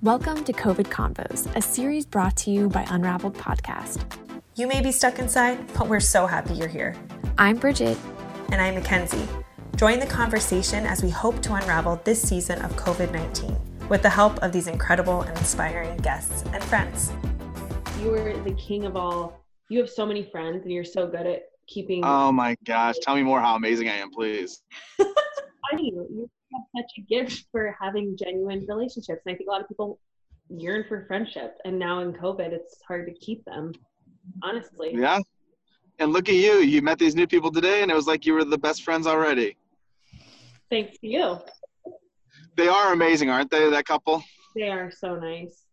Welcome to COVID Convos, a series brought to you by Unraveled Podcast. You may be stuck inside, but we're so happy you're here. I'm Bridget. And I'm Mackenzie. Join the conversation as we hope to unravel this season of COVID 19 with the help of these incredible and inspiring guests and friends. You are the king of all. You have so many friends, and you're so good at keeping. Oh my gosh! Tell me more how amazing I am, please. funny. You have such a gift for having genuine relationships, and I think a lot of people yearn for friendship, and now in COVID, it's hard to keep them. Honestly. Yeah. And look at you. You met these new people today, and it was like you were the best friends already. Thanks to you. They are amazing, aren't they? That couple. They are so nice.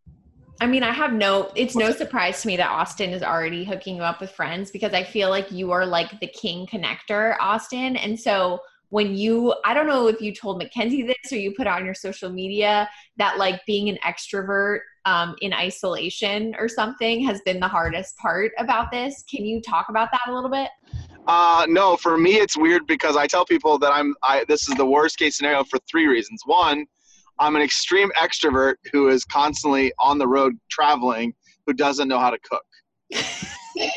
I mean, I have no, it's no surprise to me that Austin is already hooking you up with friends because I feel like you are like the king connector, Austin. And so when you, I don't know if you told Mackenzie this or you put on your social media that like being an extrovert um, in isolation or something has been the hardest part about this. Can you talk about that a little bit? Uh, no, for me it's weird because I tell people that I'm. I this is the worst case scenario for three reasons. One, I'm an extreme extrovert who is constantly on the road traveling, who doesn't know how to cook.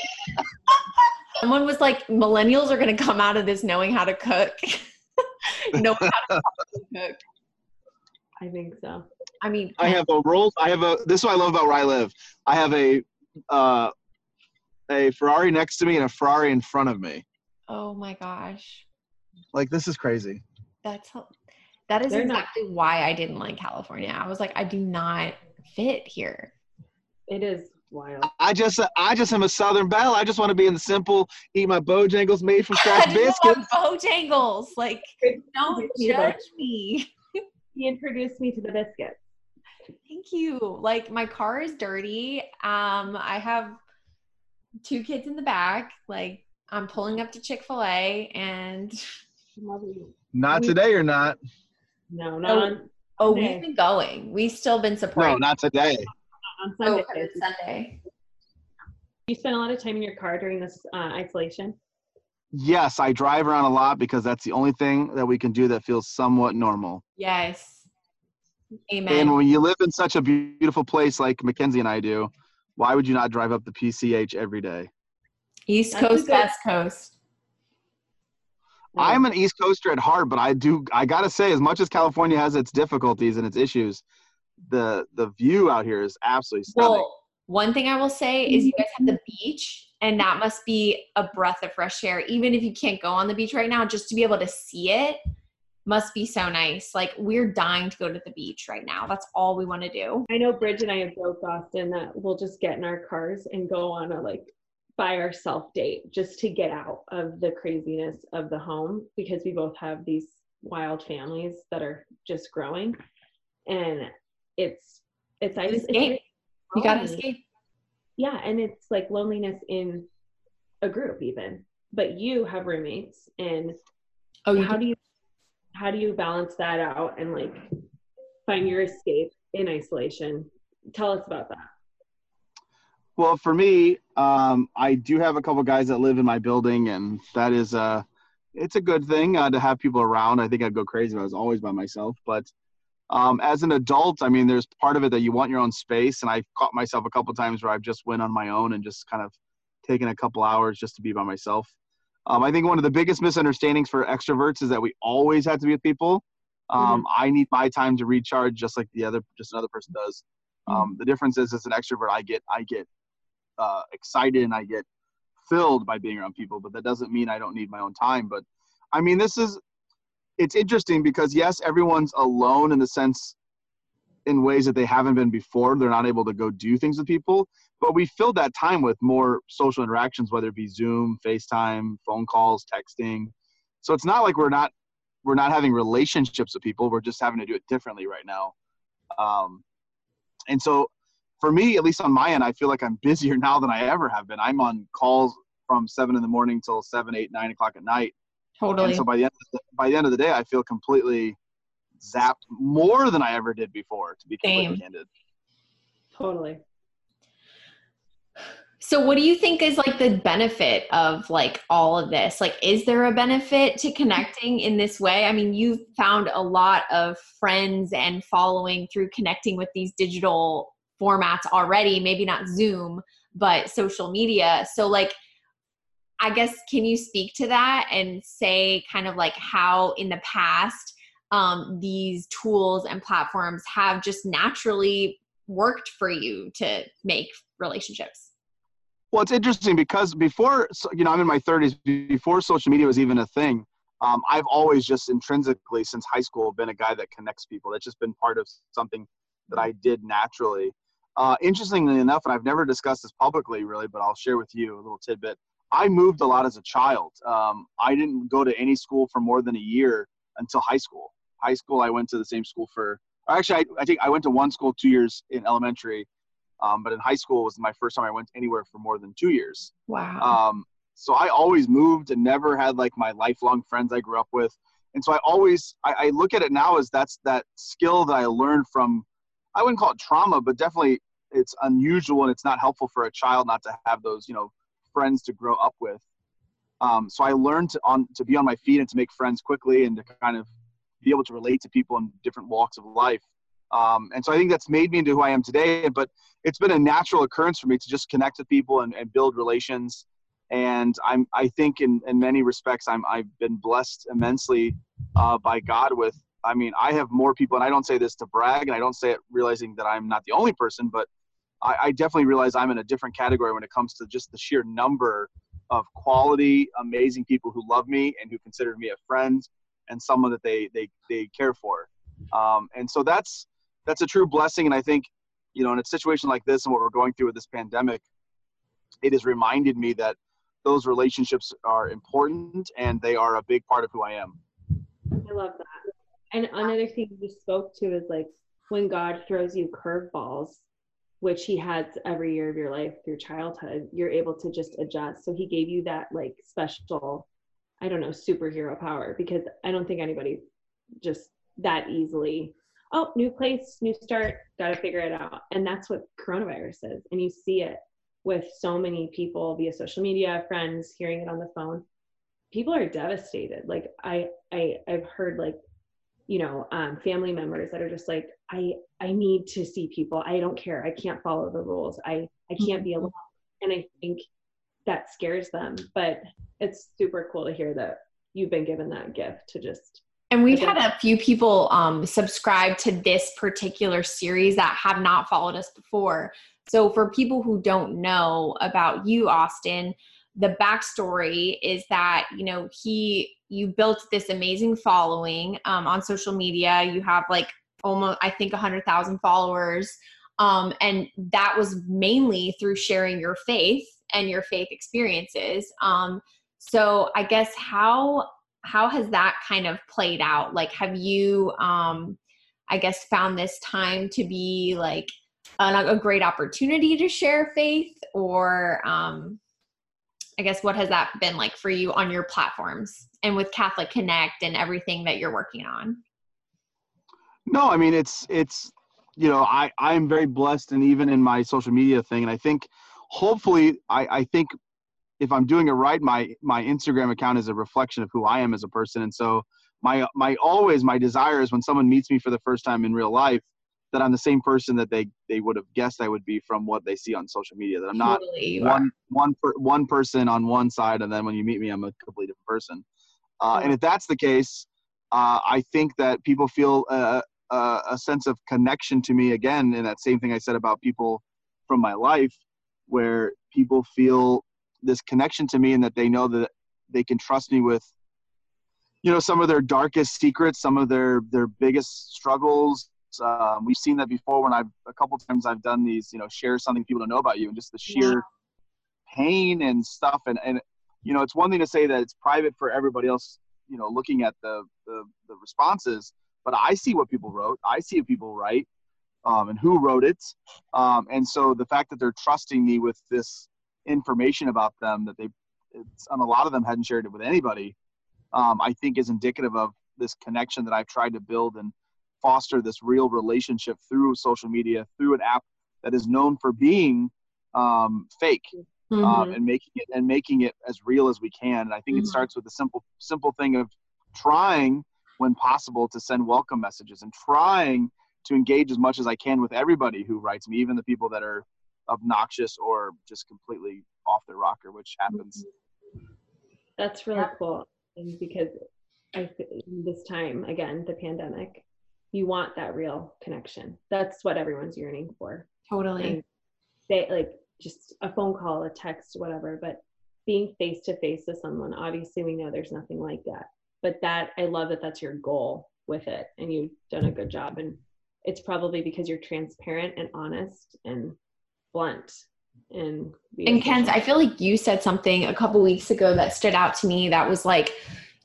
Someone was like, "Millennials are going to come out of this knowing how to cook, knowing how to cook." I think so. I mean, I have a Rolls. I have a. This is what I love about where I live. I have a, uh, a Ferrari next to me and a Ferrari in front of me. Oh my gosh. Like this is crazy. That's that is They're exactly not- why I didn't like California. I was like, I do not fit here. It is wild. I just, I just am a Southern belle. I just want to be in the simple, eat my Bojangles made from scratch biscuits. just love Bojangles. Like, don't judge me. He introduced me to the biscuits. Thank you. Like, my car is dirty. Um, I have two kids in the back. Like, I'm pulling up to Chick Fil A, and Not today or not. No, not Oh, on, oh, we've been going. We've still been supporting. No, not today. On Oh, Sunday. for the Sunday. You spend a lot of time in your car during this uh, isolation. Yes, I drive around a lot because that's the only thing that we can do that feels somewhat normal. Yes. Amen. And when you live in such a beautiful place like Mackenzie and I do, why would you not drive up the PCH every day? East That's Coast, West Coast. I'm an East Coaster at heart, but I do I gotta say, as much as California has its difficulties and its issues, the the view out here is absolutely stunning. Well, one thing I will say is you guys have the beach, and that must be a breath of fresh air. Even if you can't go on the beach right now, just to be able to see it must be so nice. Like we're dying to go to the beach right now. That's all we want to do. I know Bridge and I have joked often that we'll just get in our cars and go on a like by ourself date just to get out of the craziness of the home because we both have these wild families that are just growing and it's it's I just Escape. You got to escape. yeah and it's like loneliness in a group even but you have roommates and Oh, you how do you how do you balance that out and like find your escape in isolation tell us about that Well, for me, um, I do have a couple guys that live in my building, and that is uh, it's a good thing uh, to have people around. I think I'd go crazy if I was always by myself. But um, as an adult, I mean, there's part of it that you want your own space, and I've caught myself a couple times where I've just went on my own and just kind of taken a couple hours just to be by myself. Um, I think one of the biggest misunderstandings for extroverts is that we always have to be with people. Um, I need my time to recharge, just like the other, just another person does. Um, the difference is, as an extrovert, I get, I get uh, excited and I get filled by being around people, but that doesn't mean I don't need my own time. But I mean, this is it's interesting because yes, everyone's alone in the sense in ways that they haven't been before. They're not able to go do things with people, but we filled that time with more social interactions, whether it be Zoom, FaceTime, phone calls, texting. So it's not like we're not we're not having relationships with people. We're just having to do it differently right now. Um, and so for me, at least on my end, I feel like I'm busier now than I ever have been. I'm on calls from seven in the morning till seven, eight, nine o'clock at night. Totally. And so by the end of the, by the end of the day, I feel completely zapped more than I ever did before. To be completely Same. candid. totally So what do you think is like the benefit of like all of this? Like is there a benefit to connecting in this way? I mean, you've found a lot of friends and following through connecting with these digital formats already, maybe not Zoom, but social media. So like I guess can you speak to that and say kind of like how in the past um, these tools and platforms have just naturally worked for you to make relationships? Well, it's interesting because before, you know, I'm in my 30s, before social media was even a thing, um, I've always just intrinsically, since high school, been a guy that connects people. That's just been part of something that I did naturally. Uh, interestingly enough, and I've never discussed this publicly really, but I'll share with you a little tidbit. I moved a lot as a child. Um, I didn't go to any school for more than a year until high school. High school, I went to the same school for, actually, I, I think I went to one school two years in elementary um, but in high school was my first time I went anywhere for more than two years. Wow. Um, so I always moved and never had like my lifelong friends I grew up with. And so I always, I, I look at it now as that's that skill that I learned from, I wouldn't call it trauma, but definitely it's unusual and it's not helpful for a child not to have those, you know, friends to grow up with. Um, so I learned to, on, to be on my feet and to make friends quickly and to kind of be able to relate to people in different walks of life. Um, and so I think that's made me into who I am today. But it's been a natural occurrence for me to just connect with people and, and build relations. And I'm, I think in, in many respects, I'm, I've been blessed immensely uh, by God with, I mean, I have more people, and I don't say this to brag, and I don't say it realizing that I'm not the only person, but I, I definitely realize I'm in a different category when it comes to just the sheer number of quality, amazing people who love me and who consider me a friend and someone that they, they, they care for. Um, and so that's, that's a true blessing. And I think, you know, in a situation like this and what we're going through with this pandemic, it has reminded me that those relationships are important and they are a big part of who I am. I love that. And another thing you spoke to is like when God throws you curveballs, which he has every year of your life through childhood, you're able to just adjust. So he gave you that like special, I don't know, superhero power because I don't think anybody just that easily oh, new place, new start, got to figure it out. And that's what coronavirus is. And you see it with so many people via social media, friends, hearing it on the phone. People are devastated. Like I, I, I've heard like, you know, um, family members that are just like, I, I need to see people. I don't care. I can't follow the rules. I, I can't be alone. And I think that scares them. But it's super cool to hear that you've been given that gift to just and we've had a few people um, subscribe to this particular series that have not followed us before. So, for people who don't know about you, Austin, the backstory is that you know he you built this amazing following um, on social media. You have like almost I think a hundred thousand followers, um, and that was mainly through sharing your faith and your faith experiences. Um, so, I guess how how has that kind of played out like have you um i guess found this time to be like a, a great opportunity to share faith or um i guess what has that been like for you on your platforms and with catholic connect and everything that you're working on no i mean it's it's you know i i'm very blessed and even in my social media thing and i think hopefully i i think if I'm doing it right, my my Instagram account is a reflection of who I am as a person. And so my my always my desire is when someone meets me for the first time in real life that I'm the same person that they they would have guessed I would be from what they see on social media. That I'm not totally one one per, one person on one side, and then when you meet me, I'm a completely different person. Uh, and if that's the case, uh, I think that people feel a, a, a sense of connection to me again, and that same thing I said about people from my life, where people feel this connection to me and that they know that they can trust me with you know some of their darkest secrets some of their their biggest struggles um, we've seen that before when i've a couple times i've done these you know share something people don't know about you and just the sheer yeah. pain and stuff. And and you know it's one thing to say that it's private for everybody else you know looking at the the, the responses but i see what people wrote. I see what people write um, and who wrote it. Um, and so the fact that they're trusting me with this information about them that they on a lot of them hadn't shared it with anybody um, i think is indicative of this connection that i've tried to build and foster this real relationship through social media through an app that is known for being um, fake Mm-hmm. um, and making it and making it as real as we can. And I think Mhm. it starts with the simple simple thing of trying when possible to send welcome messages and trying to engage as much as I can with everybody who writes me, even the people that are obnoxious or just completely off their rocker, which happens. That's really cool and because I this time again the pandemic, you want that real connection. That's what everyone's yearning for. Totally. And they like just a phone call, a text, whatever. But being face to face with someone, obviously we know there's nothing like that. But that I love that that's your goal with it, and you've done a good job. And it's probably because you're transparent and honest and blunt. And And Ken's. I feel like you said something a couple weeks ago that stood out to me that was like,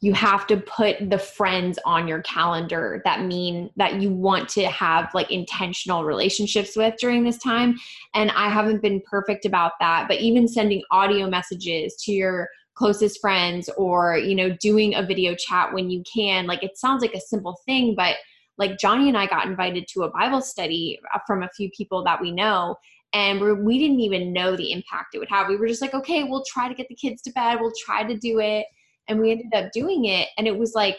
you have to put the friends on your calendar that mean that you want to have like intentional relationships with during this time. And I haven't been perfect about that, but even sending audio messages to your closest friends or, you know, doing a video chat when you can, like it sounds like a simple thing, but like Johnny and I got invited to a Bible study uh, from a few people that we know and we're, we didn't even know the impact it would have. We were just like, okay, we'll try to get the kids to bed. We'll try to do it. And we ended up doing it. And it was like,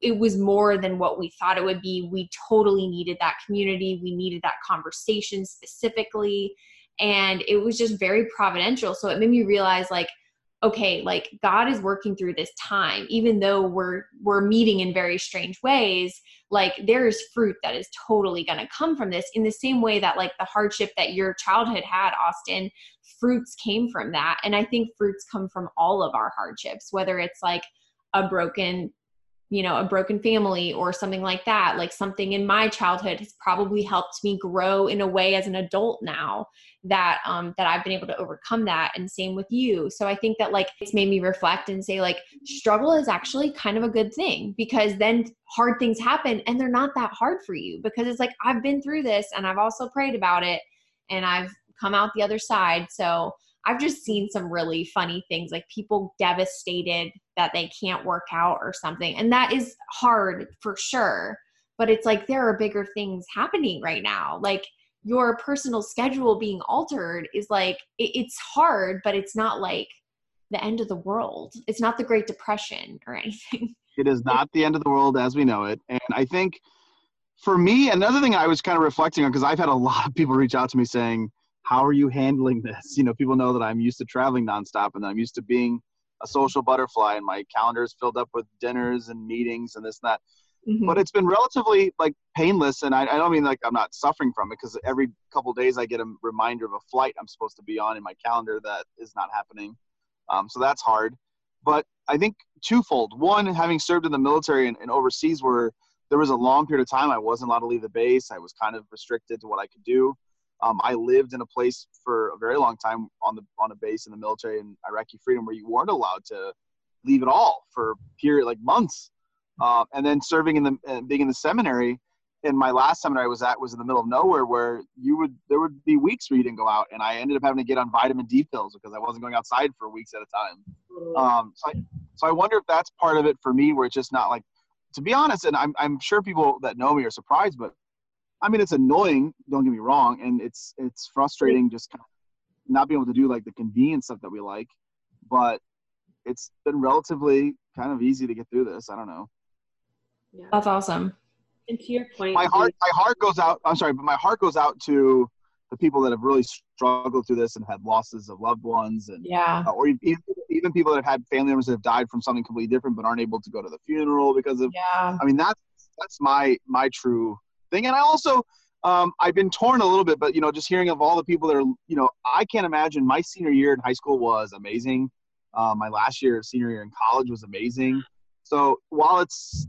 it was more than what we thought it would be. We totally needed that community. We needed that conversation specifically. And it was just very providential. So it made me realize, like, okay, like God is working through this time, even though we're we're meeting in very strange ways like there's fruit that is totally going to come from this. In the same way that like the hardship that your childhood had austin fruits came from that. And i think fruits come from all of our hardships whether it's like a broken you know a broken family or something like that like something in my childhood has probably helped me grow in a way as an adult now that um that i've been able to overcome that and same with you. So i think that like it's made me reflect and say like struggle is actually kind of a good thing because then hard things happen and they're not that hard for you because it's like i've been through this and i've also prayed about it and i've come out the other side. So I've just seen some really funny things like people devastated that they can't work out or something. And that is hard for sure. But it's like there are bigger things happening right now. Like your personal schedule being altered is like it, it's hard, but it's not like the end of the world. It's not the Great Depression or anything. It is not the end of the world as we know it. And I think for me, another thing I was kind of reflecting on, because I've had a lot of people reach out to me saying, How are you handling this? You know, people know that I'm used to traveling nonstop and I'm used to being a social butterfly and my calendar is filled up with dinners and meetings and this and that. Mm-hmm. But it's been relatively like painless. And I, I don't mean like I'm not suffering from it because every couple days I get a reminder of a flight I'm supposed to be on in my calendar that is not happening. Um, so that's hard. But I think twofold. One, having served in the military and, and overseas, where there was a long period of time I wasn't allowed to leave the base. I was kind of restricted to what I could do. Um, I lived in a place for a very long time on the on a base in the military in Iraqi freedom where you weren't allowed to leave at all for period like months. Uh, and then serving in the uh, being in the seminary. And my last seminary I was at was in the middle of nowhere where you would there would be weeks where you didn't go out, and I ended up having to get on vitamin D pills because I wasn't going outside for weeks at a time. Um, so I so I wonder if that's part of it for me, where it's just not like to be honest, and I'm I'm sure people that know me are surprised, but I mean it's annoying. Don't get me wrong, and it's it's frustrating just kind of not being able to do like the convenient stuff that we like, but it's been relatively kind of easy to get through this. I don't know. Yeah. That's awesome. And to your point, My heart my heart goes out. I'm sorry, but my heart goes out to the people that have really struggled through this and had losses of loved ones and Yeah. uh, or even, even people that have had family members that have died from something completely different but aren't able to go to the funeral because of Yeah. I mean that's that's my my true thing and I also um, I've been torn a little bit but you know just hearing of all the people that are you know I can't imagine my senior year in high school was amazing uh, my last year senior year in college was amazing so while it's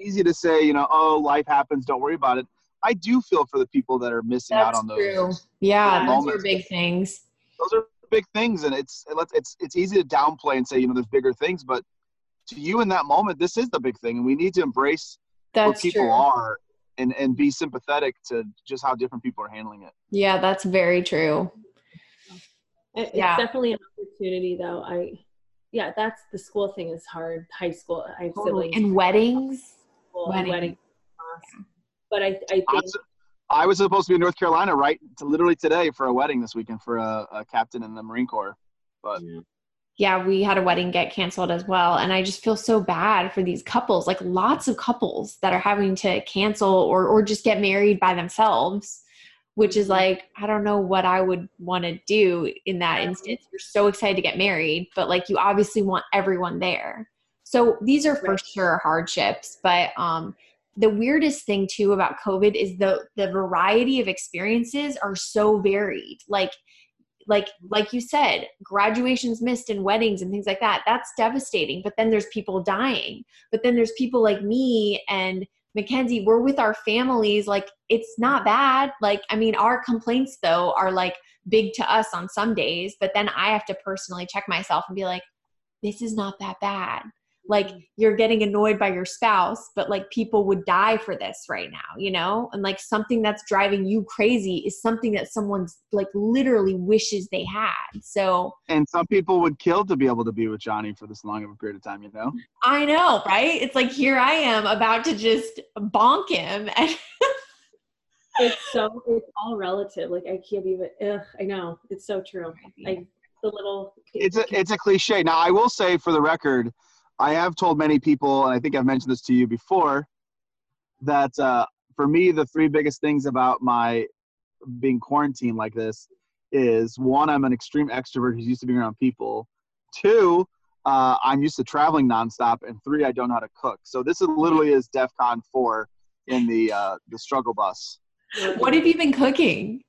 easy to say you know oh life happens don't worry about it I do feel for the people that are missing out on those true. Yeah, Yeah. those are big things. those are big things and it's it's it's it's easy to downplay and say you know there's bigger things but to you in that moment this is the big thing and we need to embrace where That's people true. are and and be sympathetic to just how different people are handling it Yeah, that's very true. It's Yeah. definitely an opportunity, though. I, yeah, that's the school thing is hard. High school, I have Totally. siblings. And weddings. school, wedding. wedding. But I, I think Odds- I was supposed to be in North Carolina right to literally today for a wedding this weekend for a, a captain in the Marine Corps. But yeah, we had a wedding get canceled as well. And I just feel so bad for these couples, like lots of couples that are having to cancel or, or just get married by themselves, which is like, I don't know what I would want to do in that instance. You're so excited to get married, but like you obviously want everyone there. So these are for sure hardships. But um, the weirdest thing too about COVID is the the variety of experiences are so varied. Like like like you said graduations missed and weddings and things like that that's devastating but then there's people dying. But then there's people like me and mackenzie we're with our families like it's not bad. Like i mean our complaints though are like big to us on some days but then i have to personally check myself and be like this is not that bad like you're getting annoyed by your spouse but like people would die for this right now you know and like something that's driving you crazy is something that someone's like literally wishes they had so and some people would kill to be able to be with Johnny for this long of a period of time. You know. i know right it's like here i am about to just bonk him and It's so it's all relative. Like I can't even. Ugh, I know it's so true. Like the little. it's a it's a cliche. Now I will say for the record, I have told many people, and I think I've mentioned this to you before, that uh, for me the three biggest things about my being quarantined like this is one, I'm an extreme extrovert who's used to being around people. Two, uh, I'm used to traveling nonstop, and three, I don't know how to cook. So this is literally is DefCon four in the uh, the struggle bus. what have you been cooking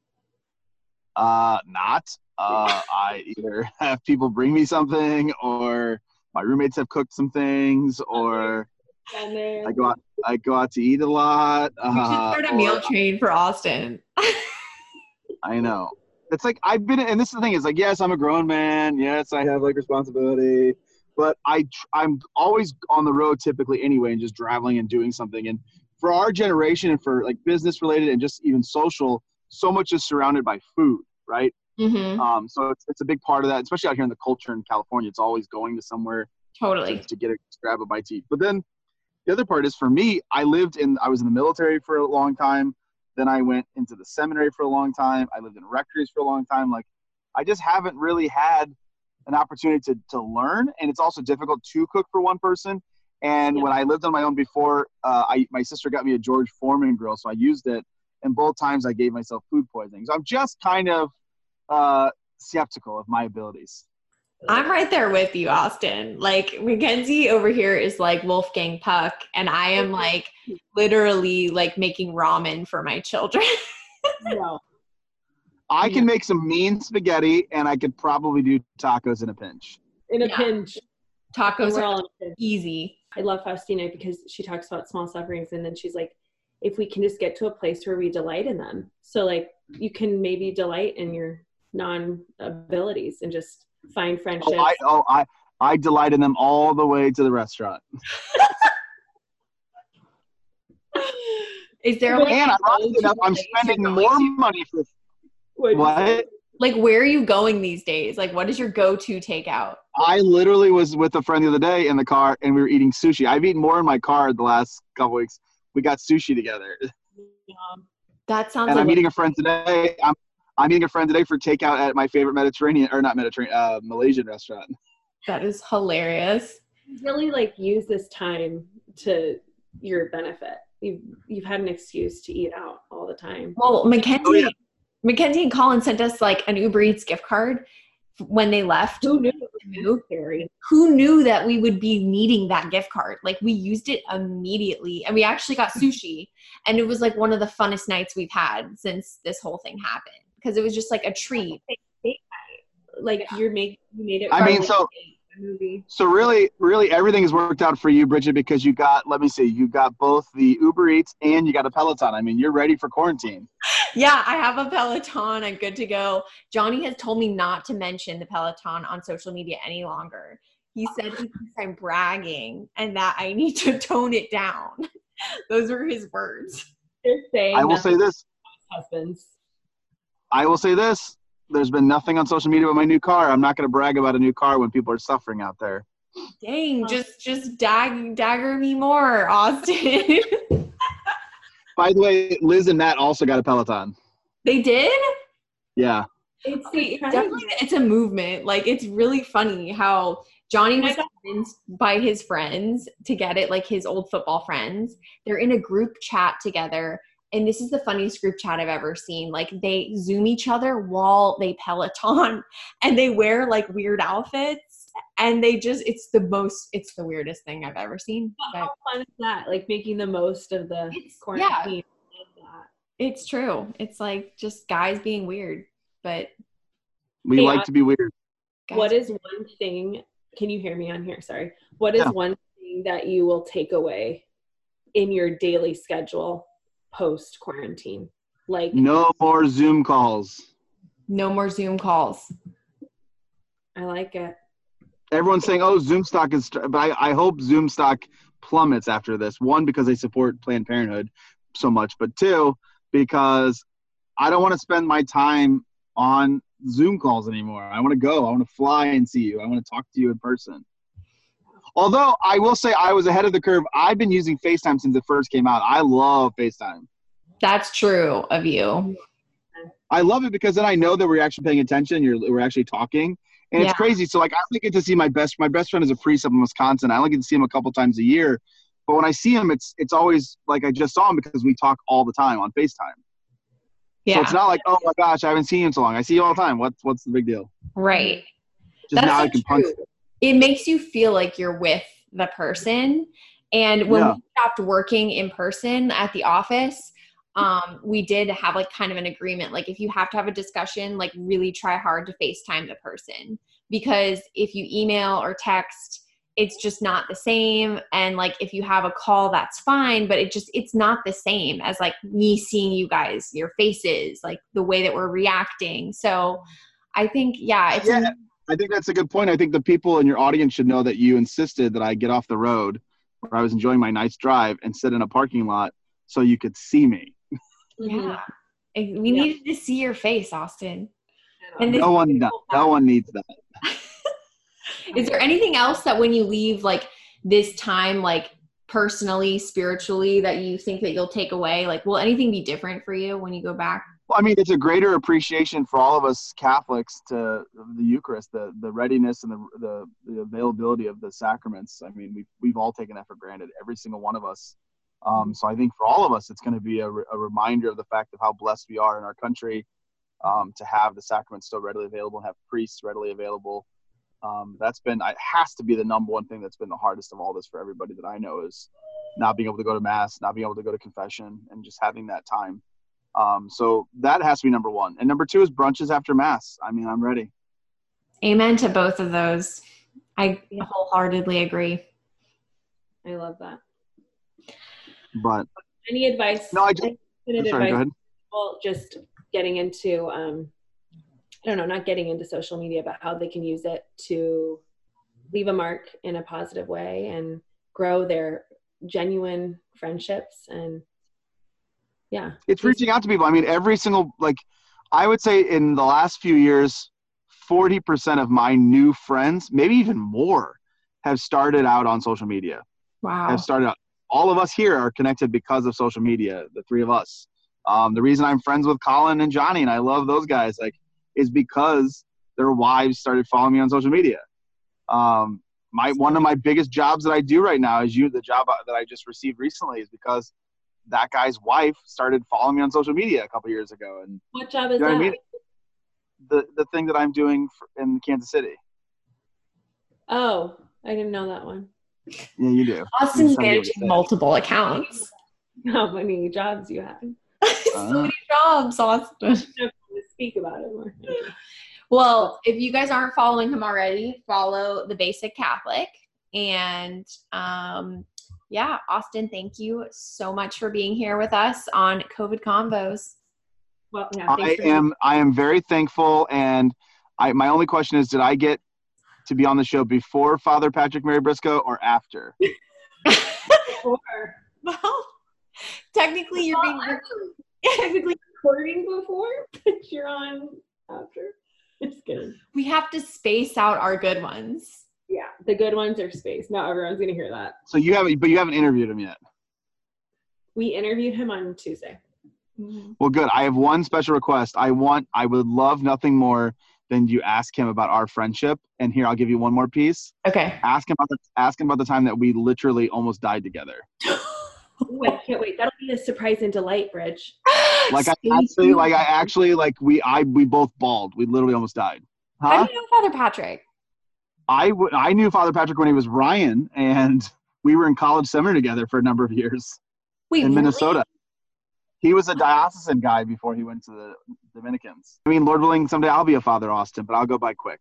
Uh, not. Uh, I either have people bring me something, or my roommates have cooked some things, or I go out. I go out to eat a lot. you should Uh, start a meal train for austin I know. It's like I've been, and this is the thing is like, yes, I'm a grown man. Yes, I have like responsibility, but I tr- I'm always on the road typically anyway, and just traveling and doing something. And for our generation, and for like business related and just even social, so much is surrounded by food, right? Mm-hmm. Um, so it's, it's a big part of that, especially out here in the culture in California. It's always going to somewhere totally to, to get a grab a bite to eat. But then the other part is for me, I lived in I was in the military for a long time. Then I went into the seminary for a long time. I lived in rectories for a long time. Like I just haven't really had an opportunity to to learn, and it's also difficult to cook for one person. And Yeah. when I lived on my own before, uh, I my sister got me a George Foreman grill, so I used it. And both times I gave myself food poisoning. So I'm just kind of uh, skeptical of my abilities. I'm right there with you, Austin. Like Mackenzie over here is like Wolfgang Puck, and I am like literally like making ramen for my children. no. I can make some mean spaghetti, and I could probably do tacos in a pinch. In a Yeah. pinch. Tacos We're all in a pinch. easy. I love Faustina because she talks about small sufferings and then she's like, if we can just get to a place where we delight in them. So like you can maybe delight in your non abilities and just find friendships. Oh, I, oh, I, I delight in them all the way to the restaurant. Is there But- like And a ironically go-to enough, I'm spending more to? money for What'd you say? what? Like where are you going these days? Like what is your go-to takeout? I literally was with a friend the other day in the car, and we were eating sushi. I've eaten more in my car the last couple weeks. We got sushi together, Um, That sounds and like I'm meeting a friend today. I'm I'm meeting a friend today for takeout at my favorite Mediterranean or not Mediterranean, uh, Malaysian restaurant. that is hilarious. really like use this time to your benefit. You've you've had an excuse to eat out all the time. Well, Mackenzie, Oh, yeah. Mackenzie and Colin sent us like an Uber Eats gift card when they left. Who knew? Who? Scary. Who knew that we would be needing that gift card? Like we used it immediately, and we actually got sushi, and it was like one of the funnest nights we've had since this whole thing happened because it was just like a treat. Like you're make you made it. I mean, so- movie. So really, really, everything has worked out for you, Bridget, because you got. Let me see, you got both the Uber Eats and you got a Peloton. I mean, you're ready for quarantine. Yeah, I have a Peloton. I'm good to go. Johnny has told me not to mention the Peloton on social media any longer. He said he thinks I'm bragging and that I need to tone it down. Those were his words. They're saying I will say this. husbands. I will say this. There's been nothing on social media about my new car. I'm not going to brag about a new car when people are suffering out there. Dang, just just dag dagger me more, Austin. By the way, Liz and Matt also got a Peloton. They did? Yeah. It's the, definitely it's a movement. Like it's really funny how Johnny was convinced by his friends to get it, like his old football friends. They're in a group chat together. And this is the funniest group chat I've ever seen. Like they zoom each other while they Peloton and they wear like weird outfits and they just it's the most it's the weirdest thing I've ever seen. But how fun is that? Like making the most of the It's- quarantine. It's true. It's like just guys being weird. But We Hey, like I- to be weird. guys, What is one thing? Can you hear me on here? Sorry. What is Yeah. one thing that you will take away in your daily schedule post quarantine? Like, No more Zoom calls. no more Zoom calls. I like it. Everyone's saying, "Oh, Zoom stock is," but I, I hope Zoom stock plummets after this. One, because they support Planned Parenthood so much, but two, because I don't want to spend my time on Zoom calls anymore. I want to go. I want to fly and see you. I want to talk to you in person. Although I will say I was ahead of the curve. I've been using FaceTime since it first came out. I love FaceTime. That's true of you. I love it because then I know that we're actually paying attention. You're we're actually talking, and Yeah. it's crazy. So like I only get to see my best. My best friend is a priest up in Wisconsin. I only get to see him a couple times a year, but when I see him, it's it's always like I just saw him because we talk all the time on Facetime. Yeah. So it's not like oh my gosh, I haven't seen him so long. I see you all the time. What's what's the big deal? right. Just That's now so I can punch. true. It makes you feel like you're with the person. And when Yeah. we stopped working in person at the office, um, we did have like kind of an agreement. Like if you have to have a discussion, like really try hard to FaceTime the person. Because if you email or text, it's just not the same. And like if you have a call, that's fine, but it just it's not the same as like me seeing you guys, your faces, like the way that we're reacting. So I think, yeah, it's Yeah. I think that's a good point. I think the people in your audience should know that you insisted that I get off the road where I was enjoying my nice drive and sit in a parking lot so you could see me. Yeah. We Yeah. needed to see your face, Austin. And this No one, no one needs that. is there anything else that when you leave like this time, like personally, spiritually, that you think that you'll take away? Like, will anything be different for you when you go back? Well, I mean, it's a greater appreciation for all of us Catholics to the Eucharist, the, the readiness and the, the, the availability of the sacraments. I mean, we've, we've all taken that for granted, every single one of us. Um, so I think for all of us, it's going to be a, re- a reminder of the fact of how blessed we are in our country um, to have the sacraments still readily available and have priests readily available. Um, that's been, it has to be the number one thing that's been the hardest of all this for everybody that I know is not being able to go to mass, not being able to go to confession, and just having that time. Um, so that has to be number one. And number two is brunches after mass. I mean, I'm ready. Amen to both of those. I wholeheartedly agree. I love that. But Any advice? no, I just, any I'm advice sorry, go ahead. people just getting into um i don't know not getting into social media but how they can use it to leave a mark in a positive way and grow their genuine friendships and yeah It's reaching out to people. I mean, every single, like, I would say in the last few years, 40% of my new friends, maybe even more, have started out on social media. Wow. have started out. All of us here are connected because of social media, the three of us. Um, the reason I'm friends with Colin and Johnny and I love those guys, like, is because their wives started following me on social media. Um, my one of my biggest jobs that I do right now is you. The job that I just received recently is because that guy's wife started following me on social media a couple years ago, and what job is you know that I mean. The the thing that I'm doing for, in Kansas City. oh i didn't know that one Yeah, you do. Austin's managing multiple accounts. how many jobs you had so Uh. many jobs, Austin. to speak about it more Well, if you guys aren't following him already, follow the Basic Catholic. And um, yeah, Austin, thank you so much for being here with us on COVID Convos. well yeah I thanks for- am I am very thankful, and I my only question is, did I get to be on the show before Father Patrick Mary Briscoe or after? Or- Well, technically, you're being. technically recording before but you're on after It's good. We have to space out our good ones. Yeah, the good ones are space. Not everyone's gonna hear that. So you haven't, but you haven't interviewed him yet. We interviewed him on Tuesday. Mm-hmm. Well, good. I have one special request. I want, I would love nothing more than you ask him about our friendship. And here, I'll give you one more piece. Okay. Ask him about the, ask him about the time that we literally almost died together. Ooh, I can't wait. That'll be a surprise and delight, Bridge. Like I actually, like I actually, like we, I, we both bawled. We literally almost died. How Huh? do you know Father Patrick? I, w- I knew Father Patrick when he was Ryan, and we were in college seminary together for a number of years Wait, in really? Minnesota. He was a diocesan guy before he went to the Dominicans. I mean, Lord willing, someday I'll be a Father Austin, but I'll go by quick.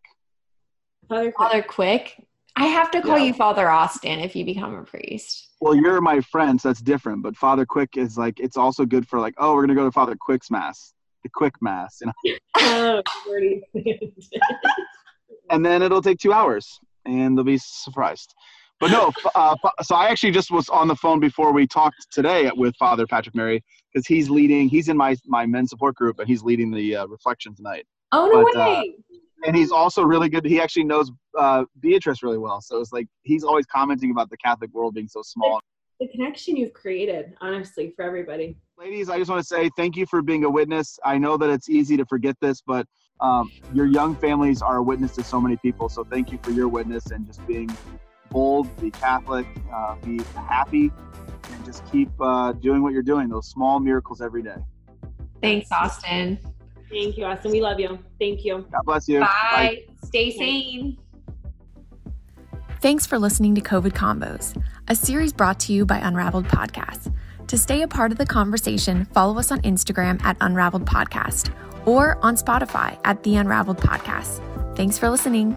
Father, Father Quick. I have to call Yeah. you Father Austin if you become a priest. Well, you're my friend, so that's different. But Father Quick is like it's also good for like, oh, we're gonna go to Father Quick's mass, the Quick mass, you know. oh, Lordy. and then it'll take two hours, and they'll be surprised. But no, uh, so I actually just was on the phone before we talked today with Father Patrick Mary because he's leading. He's in my my men's support group, and he's leading the uh, reflection tonight. Oh no But, uh, way! And he's also really good. He actually knows uh, Beatrice really well, so it's like he's always commenting about the Catholic world being so small. the connection you've created, honestly, for everybody. Ladies, I just want to say thank you for being a witness. I know that it's easy to forget this, but um, your young families are a witness to so many people. So thank you for your witness and just being bold, be Catholic, uh, be happy, and just keep uh, doing what you're doing. Those small miracles every day. Thanks, Austin. Thank you, Austin. We love you. Thank you. God bless you. Bye. Stay sane. Thanks for listening to COVID Convos, a series brought to you by Unraveled Podcasts. To stay a part of the conversation, follow us on Instagram at Unraveled Podcast or on Spotify at The Unraveled Podcast. Thanks for listening.